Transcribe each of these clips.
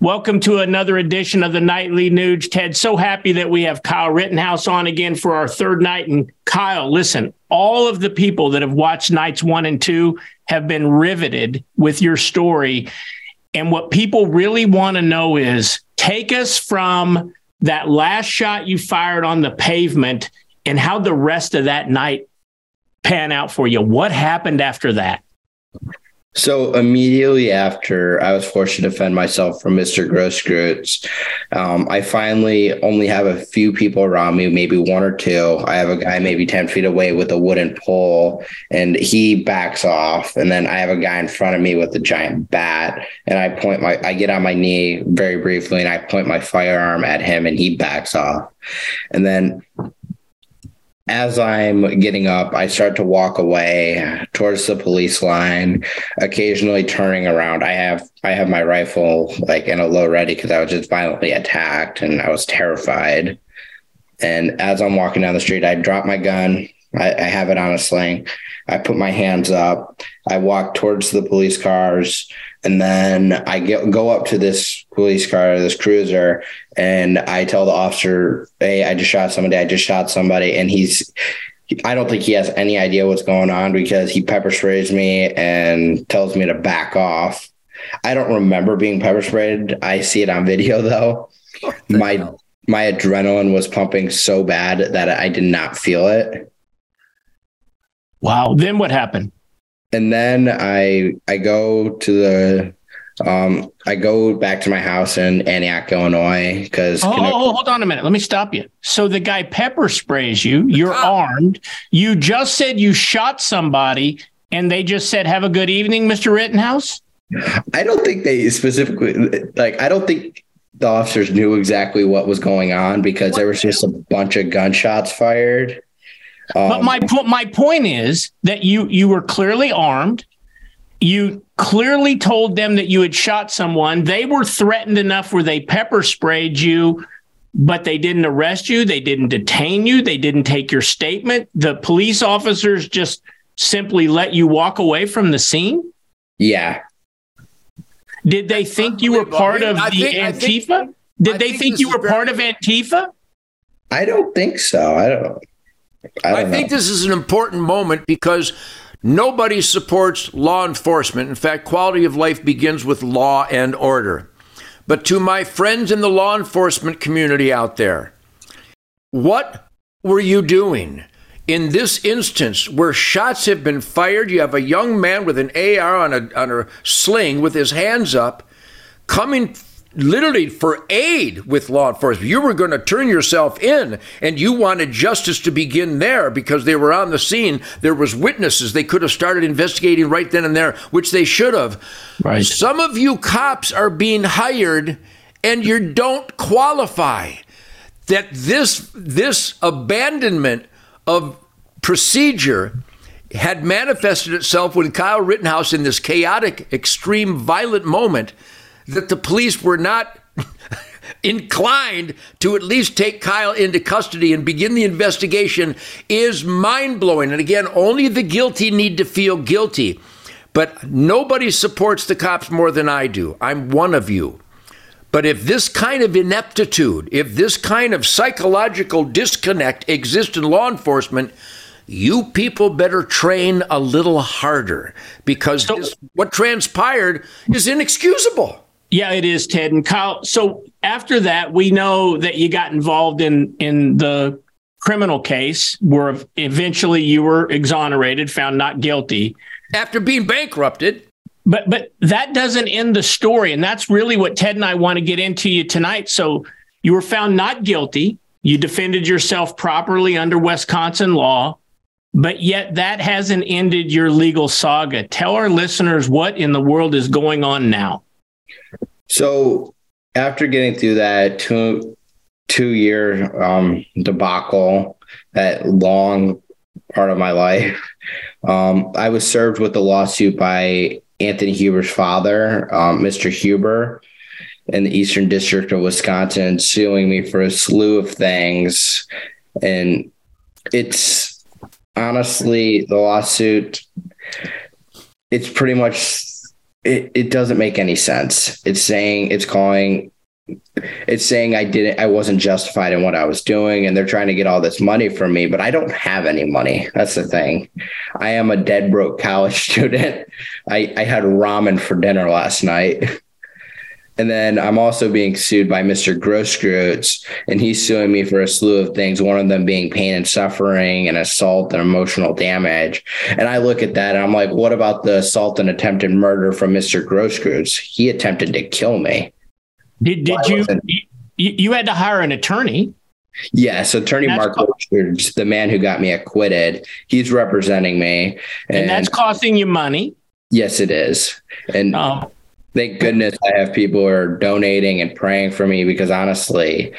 Welcome to another edition of the Nightly Nuge. Ted, so happy that we have Kyle Rittenhouse on again for our third night. And Kyle, listen, all of the people that have watched nights one and two have been riveted with your story. And what people really want to know is take us from that last shot you fired on the pavement and how the rest of that night pan out for you. What happened after that? So immediately after I was forced to defend myself from Mr. Grosskreutz, um, I finally only have a few people around me, maybe one or two. I have a guy maybe 10 feet away with a wooden pole and he backs off. And then I have a guy in front of me with a giant bat. And I point my, I get on my knee very briefly and I point my firearm at him and he backs off. And then as I'm getting up, I start to walk away towards the police line, occasionally turning around. I have I have my rifle like in a low ready because I was just violently attacked and I was terrified. And as I'm walking down the street, I drop my gun. I, I have it on a sling. I put my hands up. I walk towards the police cars. And then I get, go up to this police car, this cruiser, and I tell the officer, Hey, I just shot somebody. I just shot somebody. And he's, I don't think he has any idea what's going on because he pepper sprays me and tells me to back off. I don't remember being pepper sprayed. I see it on video though. My hell? my adrenaline was pumping so bad that I did not feel it. Wow. Then what happened? And then I I go to the um I go back to my house in Antioch, Illinois, because oh, oh, hold on a minute. Let me stop you. So the guy pepper sprays you. You're armed. You just said you shot somebody, and they just said, "Have a good evening, Mister Rittenhouse." I don't think they specifically like. I don't think the officers knew exactly what was going on because what? there was just a bunch of gunshots fired. Um, but my po- my point is that you you were clearly armed. You clearly told them that you had shot someone. They were threatened enough where they pepper sprayed you, but they didn't arrest you. They didn't detain you. They didn't take your statement. The police officers just simply let you walk away from the scene. Yeah. Did they think you were part of the think, Antifa? Think, Did they think, think you were very, part of Antifa? I don't think so. I don't. I, I think this is an important moment because nobody supports law enforcement. In fact, quality of life begins with law and order. But to my friends in the law enforcement community out there, what were you doing? In this instance, where shots have been fired, you have a young man with an AR on a, on a sling with his hands up coming literally for aid with law enforcement. You were going to turn yourself in and you wanted justice to begin there because they were on the scene. There was witnesses. They could have started investigating right then and there, which they should have. Right. Some of you cops are being hired and you don't qualify. That this this abandonment of procedure had manifested itself when Kyle Rittenhouse in this chaotic, extreme, violent moment that the police were not inclined to at least take Kyle into custody and begin the investigation is mind blowing. And again, only the guilty need to feel guilty. But nobody supports the cops more than I do. I'm one of you. But if this kind of ineptitude, if this kind of psychological disconnect exists in law enforcement, you people better train a little harder because this, what transpired is inexcusable. Yeah, it is, Ted and Kyle. So after that, we know that you got involved in in the criminal case where eventually you were exonerated, found not guilty after being bankrupted. But but that doesn't end the story, and that's really what Ted and I want to get into you tonight. So you were found not guilty. You defended yourself properly under Wisconsin law, but yet that hasn't ended your legal saga. Tell our listeners what in the world is going on now. So after getting through that two two year um, debacle, that long part of my life, um, I was served with a lawsuit by Anthony Huber's father, um, Mr. Huber, in the Eastern District of Wisconsin, suing me for a slew of things, and it's honestly the lawsuit. It's pretty much it, it doesn't make any sense. It's saying it's calling it's saying I didn't I wasn't justified in what I was doing and they're trying to get all this money from me, but I don't have any money. That's the thing. I am a dead broke college student. I, I had ramen for dinner last night. And then I'm also being sued by Mr. Grosskreutz, and he's suing me for a slew of things, one of them being pain and suffering and assault and emotional damage. And I look at that and I'm like, what about the assault and attempted murder from Mr. Grosskreutz? He attempted to kill me. Did, did you, you had to hire an attorney? Yes, attorney Mark Richards, the man who got me acquitted, he's representing me. And, and that's costing you money. Yes, it is. And um, thank goodness I have people who are donating and praying for me because honestly,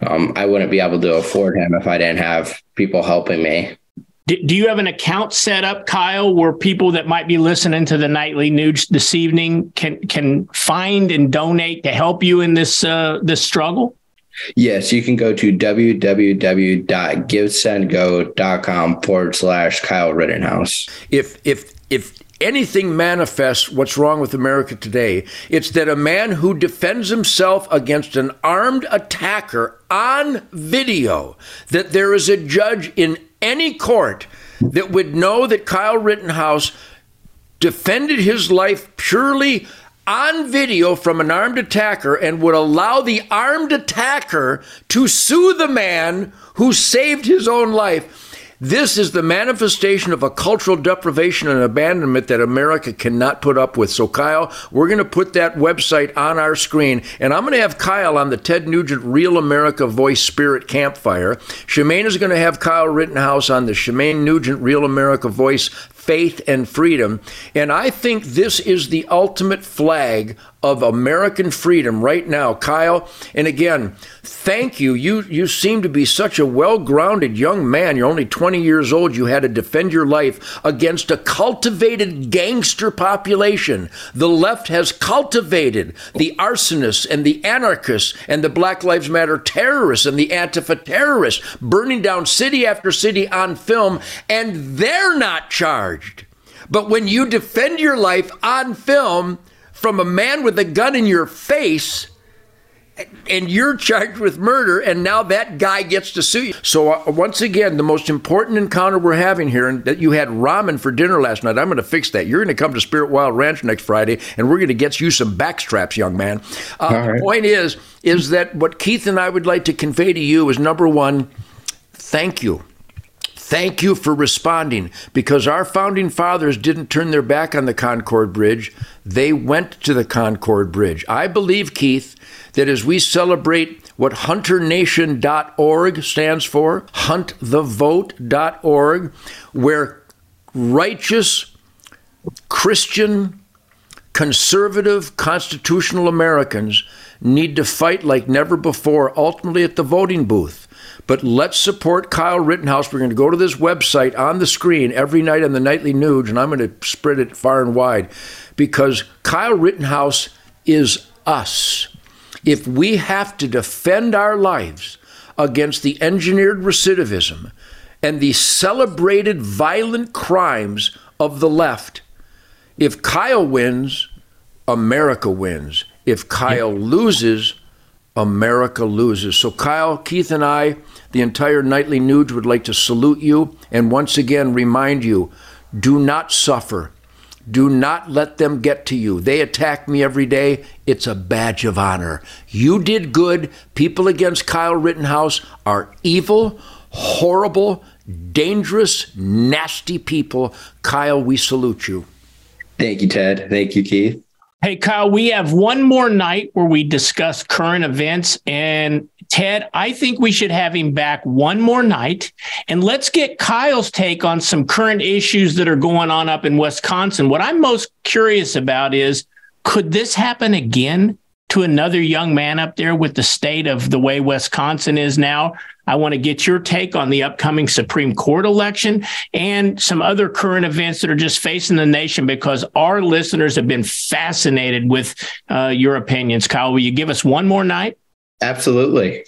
um, I wouldn't be able to afford him if I didn't have people helping me. Do you have an account set up, Kyle, where people that might be listening to the nightly Nuge this evening can can find and donate to help you in this uh, this struggle? Yes, you can go to www.givesendgo.com forward slash Kyle Rittenhouse. If if if anything manifests what's wrong with America today, it's that a man who defends himself against an armed attacker on video, that there is a judge in any court that would know that Kyle Rittenhouse defended his life purely on video from an armed attacker and would allow the armed attacker to sue the man who saved his own life this is the manifestation of a cultural deprivation and abandonment that America cannot put up with. So, Kyle, we're going to put that website on our screen, and I'm going to have Kyle on the Ted Nugent Real America Voice Spirit Campfire. Shemane is going to have Kyle Rittenhouse on the Shemane Nugent Real America Voice faith and freedom. And I think this is the ultimate flag of American freedom right now, Kyle. And again, thank you. You you seem to be such a well-grounded young man. You're only 20 years old. You had to defend your life against a cultivated gangster population. The left has cultivated the arsonists and the anarchists and the Black Lives Matter terrorists and the Antifa terrorists burning down city after city on film and they're not charged. But when you defend your life on film, from a man with a gun in your face and you're charged with murder, and now that guy gets to sue you. So, uh, once again, the most important encounter we're having here, and that you had ramen for dinner last night, I'm going to fix that. You're going to come to Spirit Wild Ranch next Friday, and we're going to get you some backstraps, young man. Uh, right. The point is, is that what Keith and I would like to convey to you is number one, thank you. Thank you for responding because our founding fathers didn't turn their back on the Concord Bridge. They went to the Concord Bridge. I believe, Keith, that as we celebrate what hunternation.org stands for, huntthevote.org, where righteous, Christian, conservative, constitutional Americans need to fight like never before, ultimately at the voting booth. But let's support Kyle Rittenhouse. We're going to go to this website on the screen every night on the Nightly Nuge, and I'm going to spread it far and wide because Kyle Rittenhouse is us. If we have to defend our lives against the engineered recidivism and the celebrated violent crimes of the left, if Kyle wins, America wins. If Kyle loses, America loses. So, Kyle, Keith, and I, the entire Nightly Nuge would like to salute you and once again remind you do not suffer. Do not let them get to you. They attack me every day. It's a badge of honor. You did good. People against Kyle Rittenhouse are evil, horrible, dangerous, nasty people. Kyle, we salute you. Thank you, Ted. Thank you, Keith. Hey, Kyle, we have one more night where we discuss current events. And Ted, I think we should have him back one more night. And let's get Kyle's take on some current issues that are going on up in Wisconsin. What I'm most curious about is could this happen again to another young man up there with the state of the way Wisconsin is now? I want to get your take on the upcoming Supreme Court election and some other current events that are just facing the nation because our listeners have been fascinated with uh, your opinions. Kyle, will you give us one more night? Absolutely.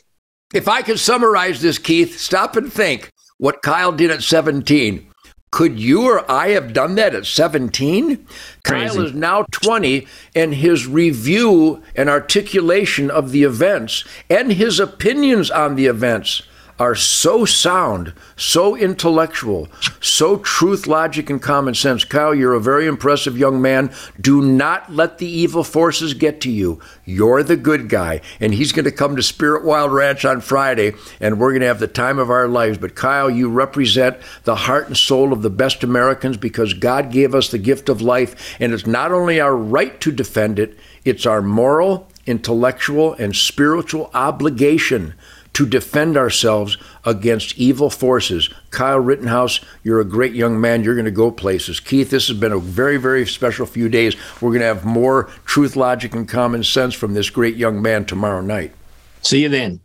If I could summarize this, Keith, stop and think what Kyle did at 17. Could you or I have done that at 17? Kyle is now 20, and his review and articulation of the events and his opinions on the events are so sound, so intellectual, so truth, logic, and common sense. Kyle, you're a very impressive young man. Do not let the evil forces get to you. You're the good guy. And he's going to come to Spirit Wild Ranch on Friday, and we're going to have the time of our lives. But Kyle, you represent the heart and soul of the best Americans because God gave us the gift of life, and it's not only our right to defend it, it's our moral, intellectual, and spiritual obligation to defend ourselves against evil forces. Kyle Rittenhouse, you're a great young man. You're going to go places. Keith, this has been a very, very special few days. We're going to have more truth, logic, and common sense from this great young man tomorrow night. See you then.